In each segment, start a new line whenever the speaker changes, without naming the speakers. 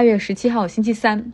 八月十七号星期三，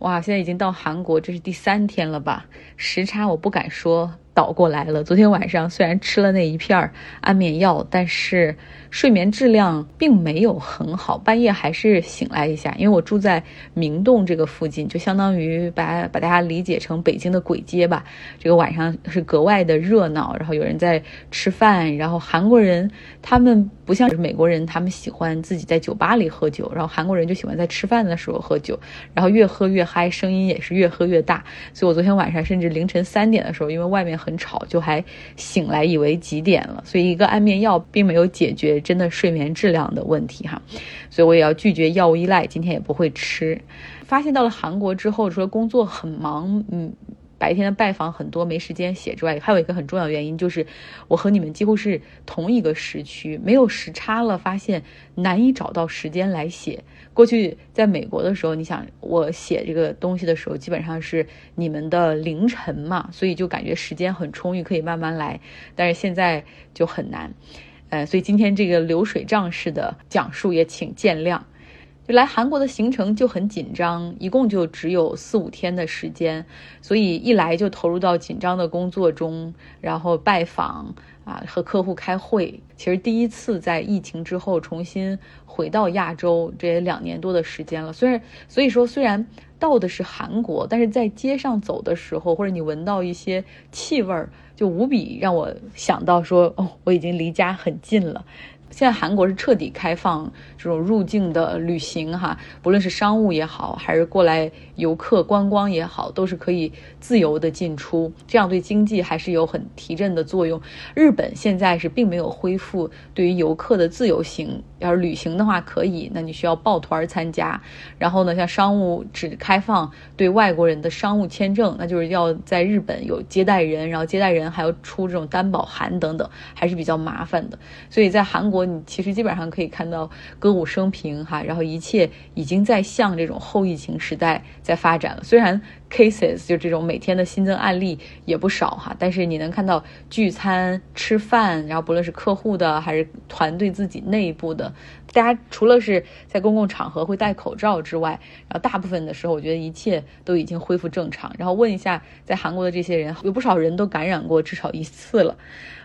哇，现在已经到韩国，这是第三天了吧？时差我不敢说倒过来了。昨天晚上虽然吃了那一片安眠药，但是。睡眠质量并没有很好，半夜还是醒来一下。因为我住在明洞这个附近，就相当于把把大家理解成北京的簋街吧。这个晚上是格外的热闹，然后有人在吃饭，然后韩国人他们不像是美国人，他们喜欢自己在酒吧里喝酒，然后韩国人就喜欢在吃饭的时候喝酒，然后越喝越嗨，声音也是越喝越大。所以我昨天晚上甚至凌晨三点的时候，因为外面很吵，就还醒来以为几点了。所以一个安眠药并没有解决。真的睡眠质量的问题哈，所以我也要拒绝药物依赖，今天也不会吃。发现到了韩国之后，说工作很忙，嗯，白天的拜访很多，没时间写之外，还有一个很重要原因就是，我和你们几乎是同一个时区，没有时差了，发现难以找到时间来写。过去在美国的时候，你想我写这个东西的时候，基本上是你们的凌晨嘛，所以就感觉时间很充裕，可以慢慢来。但是现在就很难。呃，所以今天这个流水账式的讲述也请见谅。来韩国的行程就很紧张，一共就只有四五天的时间，所以一来就投入到紧张的工作中，然后拜访啊，和客户开会。其实第一次在疫情之后重新回到亚洲，这也两年多的时间了。虽然所以说虽然到的是韩国，但是在街上走的时候，或者你闻到一些气味儿。就无比让我想到说，哦，我已经离家很近了。现在韩国是彻底开放这种入境的旅行，哈，不论是商务也好，还是过来游客观光也好，都是可以自由的进出，这样对经济还是有很提振的作用。日本现在是并没有恢复对于游客的自由行，要是旅行的话可以，那你需要抱团参加。然后呢，像商务只开放对外国人的商务签证，那就是要在日本有接待人，然后接待人还要出这种担保函等等，还是比较麻烦的。所以在韩国。你其实基本上可以看到歌舞升平哈，然后一切已经在向这种后疫情时代在发展了。虽然 cases 就这种每天的新增案例也不少哈，但是你能看到聚餐吃饭，然后不论是客户的还是团队自己内部的，大家除了是在公共场合会戴口罩之外，然后大部分的时候我觉得一切都已经恢复正常。然后问一下在韩国的这些人，有不少人都感染过至少一次了。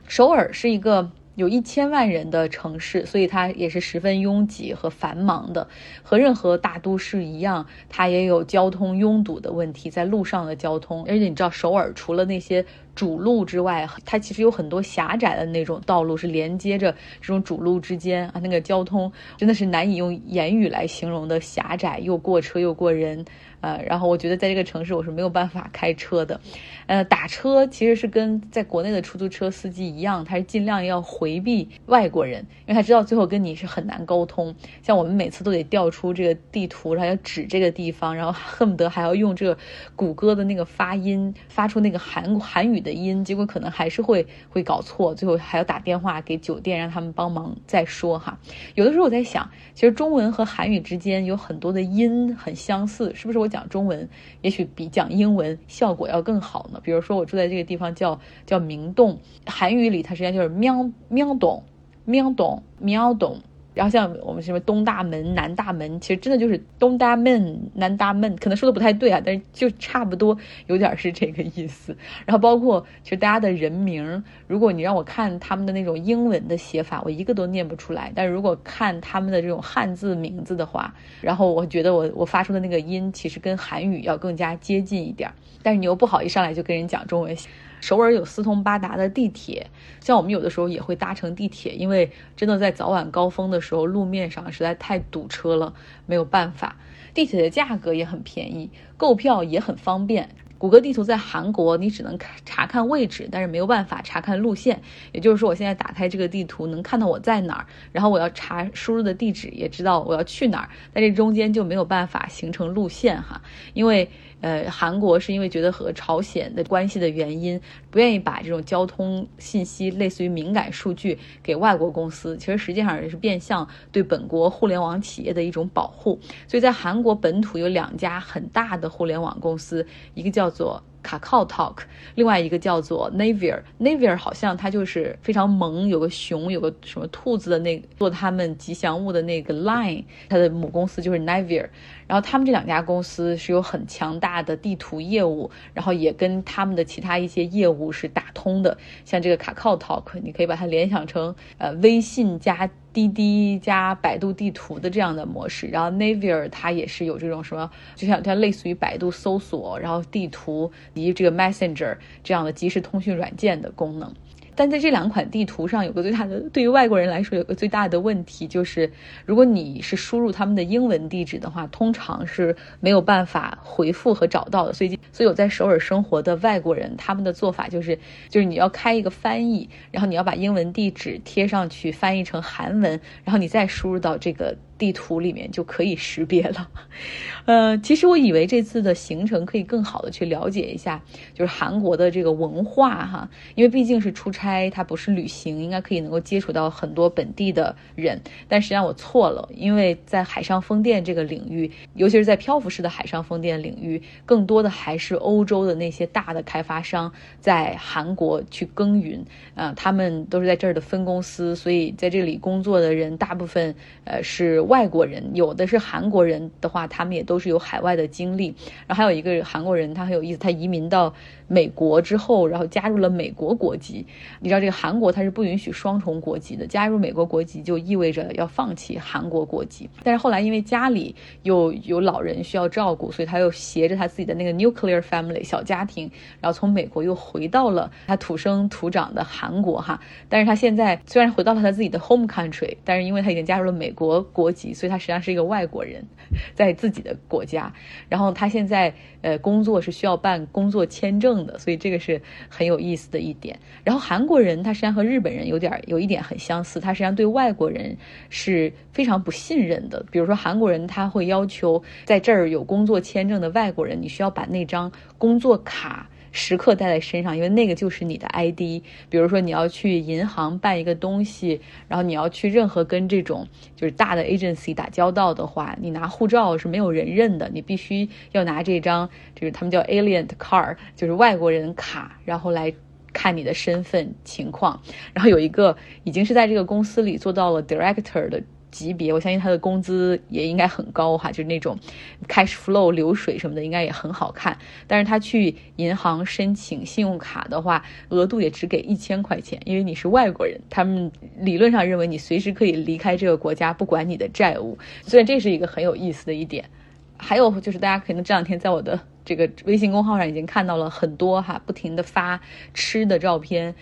首尔是一个。有一千万人的城市，所以它也是十分拥挤和繁忙的，和任何大都市一样，它也有交通拥堵的问题，在路上的交通。而且你知道，首尔除了那些主路之外，它其实有很多狭窄的那种道路，是连接着这种主路之间啊，那个交通真的是难以用言语来形容的狭窄，又过车又过人。呃，然后我觉得在这个城市我是没有办法开车的，呃，打车其实是跟在国内的出租车司机一样，他是尽量要回避外国人，因为他知道最后跟你是很难沟通。像我们每次都得调出这个地图，然后要指这个地方，然后恨不得还要用这个谷歌的那个发音发出那个韩韩语的音，结果可能还是会会搞错，最后还要打电话给酒店让他们帮忙再说哈。有的时候我在想，其实中文和韩语之间有很多的音很相似，是不是我？讲中文也许比讲英文效果要更好呢。比如说，我住在这个地方叫叫明洞，韩语里它实际上就是喵喵洞，喵洞喵洞。然后像我们什么东大门、南大门，其实真的就是东大门、南大门，可能说的不太对啊，但是就差不多有点是这个意思。然后包括其实大家的人名，如果你让我看他们的那种英文的写法，我一个都念不出来。但是如果看他们的这种汉字名字的话，然后我觉得我我发出的那个音其实跟韩语要更加接近一点。但是你又不好一上来就跟人讲中文。首尔有四通八达的地铁，像我们有的时候也会搭乘地铁，因为真的在早晚高峰的时候，路面上实在太堵车了，没有办法。地铁的价格也很便宜，购票也很方便。谷歌地图在韩国，你只能查看位置，但是没有办法查看路线。也就是说，我现在打开这个地图，能看到我在哪儿，然后我要查输入的地址，也知道我要去哪儿，但这中间就没有办法形成路线哈，因为。呃，韩国是因为觉得和朝鲜的关系的原因，不愿意把这种交通信息，类似于敏感数据给外国公司。其实实际上也是变相对本国互联网企业的一种保护。所以在韩国本土有两家很大的互联网公司，一个叫做卡靠 Talk，另外一个叫做 Navier。Navier 好像它就是非常萌，有个熊，有个什么兔子的那个做他们吉祥物的那个 Line，它的母公司就是 Navier。然后他们这两家公司是有很强大的地图业务，然后也跟他们的其他一些业务是打通的。像这个卡靠 Talk，你可以把它联想成呃微信加滴滴加百度地图的这样的模式。然后 Navier 它也是有这种什么，就像它类似于百度搜索，然后地图以及这个 Messenger 这样的即时通讯软件的功能。但在这两款地图上有个最大的，对于外国人来说有个最大的问题，就是如果你是输入他们的英文地址的话，通常是没有办法回复和找到的。所以，所以我在首尔生活的外国人，他们的做法就是，就是你要开一个翻译，然后你要把英文地址贴上去，翻译成韩文，然后你再输入到这个。地图里面就可以识别了，呃，其实我以为这次的行程可以更好的去了解一下，就是韩国的这个文化哈，因为毕竟是出差，它不是旅行，应该可以能够接触到很多本地的人。但实际上我错了，因为在海上风电这个领域，尤其是在漂浮式的海上风电领域，更多的还是欧洲的那些大的开发商在韩国去耕耘，啊，他们都是在这儿的分公司，所以在这里工作的人大部分呃是。外国人有的是韩国人的话，他们也都是有海外的经历。然后还有一个韩国人，他很有意思，他移民到美国之后，然后加入了美国国籍。你知道这个韩国它是不允许双重国籍的，加入美国国籍就意味着要放弃韩国国籍。但是后来因为家里又有老人需要照顾，所以他又携着他自己的那个 nuclear family 小家庭，然后从美国又回到了他土生土长的韩国哈。但是他现在虽然回到了他自己的 home country，但是因为他已经加入了美国国籍。所以，他实际上是一个外国人，在自己的国家。然后，他现在呃工作是需要办工作签证所以这个是很有意思的一点。然后，韩国人他实际上和日本人有点有一点很相似，他实际上对外国人是非常不信任的。比如说，韩国人他会要求在这儿有工作签证的外国人，你需要把那张工作卡。时刻带在身上，因为那个就是你的 ID。比如说你要去银行办一个东西，然后你要去任何跟这种就是大的 agency 打交道的话，你拿护照是没有人认的，你必须要拿这张就是他们叫 alien card，就是外国人卡，然后来看你的身份情况。然后有一个已经是在这个公司里做到了 director 的。级别，我相信他的工资也应该很高哈，就是那种 cash flow 流水什么的，应该也很好看。但是他去银行申请信用卡的话，额度也只给一千块钱，因为你是外国人，他们理论上认为你随时可以离开这个国家，不管你的债务。所以这是一个很有意思的一点。还有就是，大家可能这两天在我的这个微信公号上已经看到了很多哈，不停的发吃的照片。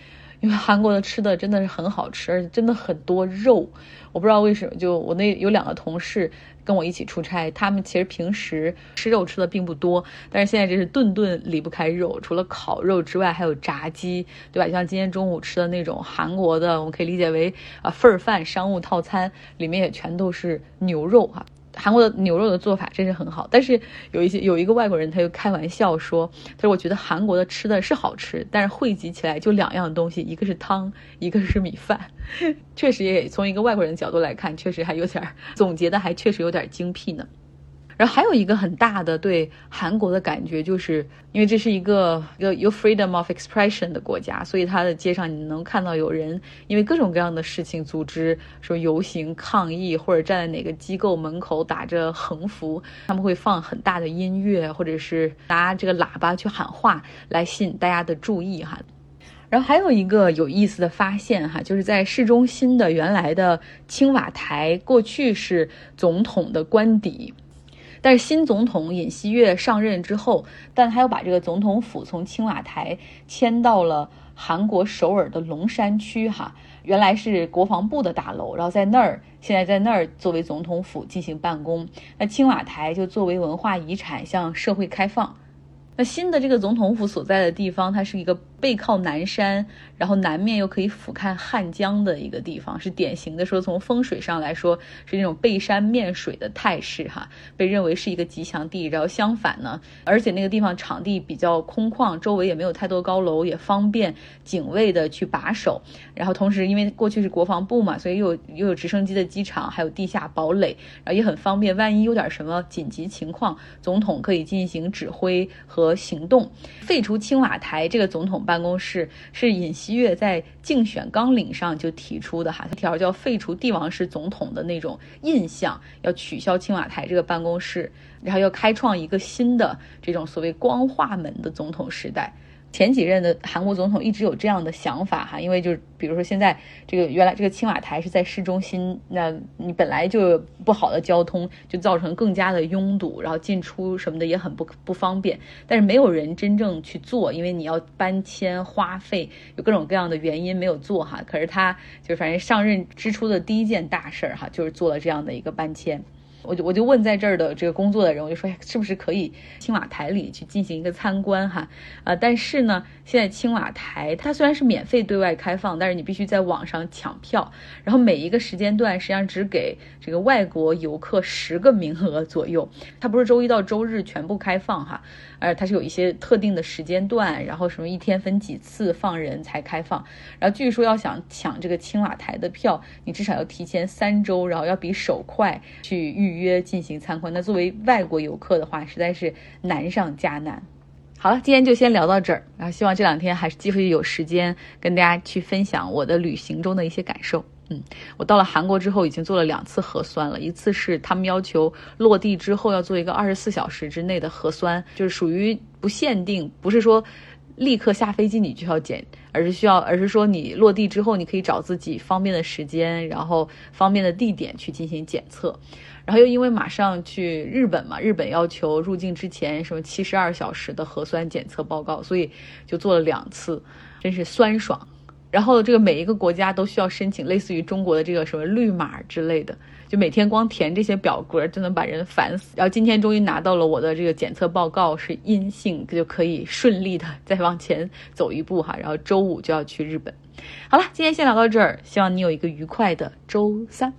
因为韩国的吃的真的是很好吃，而且真的很多肉。我不知道为什么，就我那有两个同事跟我一起出差，他们其实平时吃肉吃的并不多，但是现在这是顿顿离不开肉，除了烤肉之外，还有炸鸡，对吧？像今天中午吃的那种韩国的，我们可以理解为啊份儿饭商务套餐，里面也全都是牛肉哈。韩国的牛肉的做法真是很好，但是有一些有一个外国人他就开玩笑说，他说我觉得韩国的吃的是好吃，但是汇集起来就两样东西，一个是汤，一个是米饭，确实也从一个外国人的角度来看，确实还有点总结的还确实有点精辟呢。然后还有一个很大的对韩国的感觉，就是因为这是一个有有 freedom of expression 的国家，所以它的街上你能看到有人因为各种各样的事情组织说游行抗议，或者站在哪个机构门口打着横幅，他们会放很大的音乐，或者是拿这个喇叭去喊话来吸引大家的注意哈。然后还有一个有意思的发现哈，就是在市中心的原来的青瓦台，过去是总统的官邸。但是新总统尹锡悦上任之后，但他又把这个总统府从青瓦台迁到了韩国首尔的龙山区，哈，原来是国防部的大楼，然后在那儿，现在在那儿作为总统府进行办公。那青瓦台就作为文化遗产向社会开放。那新的这个总统府所在的地方，它是一个背靠南山，然后南面又可以俯瞰汉江的一个地方，是典型的说从风水上来说是那种背山面水的态势哈，被认为是一个吉祥地。然后相反呢，而且那个地方场地比较空旷，周围也没有太多高楼，也方便警卫的去把守。然后同时因为过去是国防部嘛，所以又有又有直升机的机场，还有地下堡垒，然后也很方便，万一有点什么紧急情况，总统可以进行指挥和和行动。废除青瓦台这个总统办公室是尹锡悦在竞选纲领上就提出的哈，他条叫废除帝王式总统的那种印象，要取消青瓦台这个办公室，然后要开创一个新的这种所谓光化门的总统时代。前几任的韩国总统一直有这样的想法哈，因为就是比如说现在这个原来这个青瓦台是在市中心，那你本来就不好的交通，就造成更加的拥堵，然后进出什么的也很不不方便。但是没有人真正去做，因为你要搬迁花费，有各种各样的原因没有做哈。可是他就反正上任之初的第一件大事儿哈，就是做了这样的一个搬迁。我就我就问在这儿的这个工作的人，我就说是不是可以青瓦台里去进行一个参观哈？啊，但是呢，现在青瓦台它虽然是免费对外开放，但是你必须在网上抢票，然后每一个时间段实际上只给这个外国游客十个名额左右，它不是周一到周日全部开放哈，而它是有一些特定的时间段，然后什么一天分几次放人才开放，然后据说要想抢这个青瓦台的票，你至少要提前三周，然后要比手快去预。预约进行参观，那作为外国游客的话，实在是难上加难。好了，今天就先聊到这儿，然后希望这两天还是继续有时间跟大家去分享我的旅行中的一些感受。嗯，我到了韩国之后已经做了两次核酸了，一次是他们要求落地之后要做一个二十四小时之内的核酸，就是属于不限定，不是说。立刻下飞机你就要检，而是需要，而是说你落地之后，你可以找自己方便的时间，然后方便的地点去进行检测。然后又因为马上去日本嘛，日本要求入境之前什么七十二小时的核酸检测报告，所以就做了两次，真是酸爽。然后这个每一个国家都需要申请类似于中国的这个什么绿码之类的，就每天光填这些表格就能把人烦死。然后今天终于拿到了我的这个检测报告是阴性，就可以顺利的再往前走一步哈。然后周五就要去日本。好了，今天先聊到这儿，希望你有一个愉快的周三。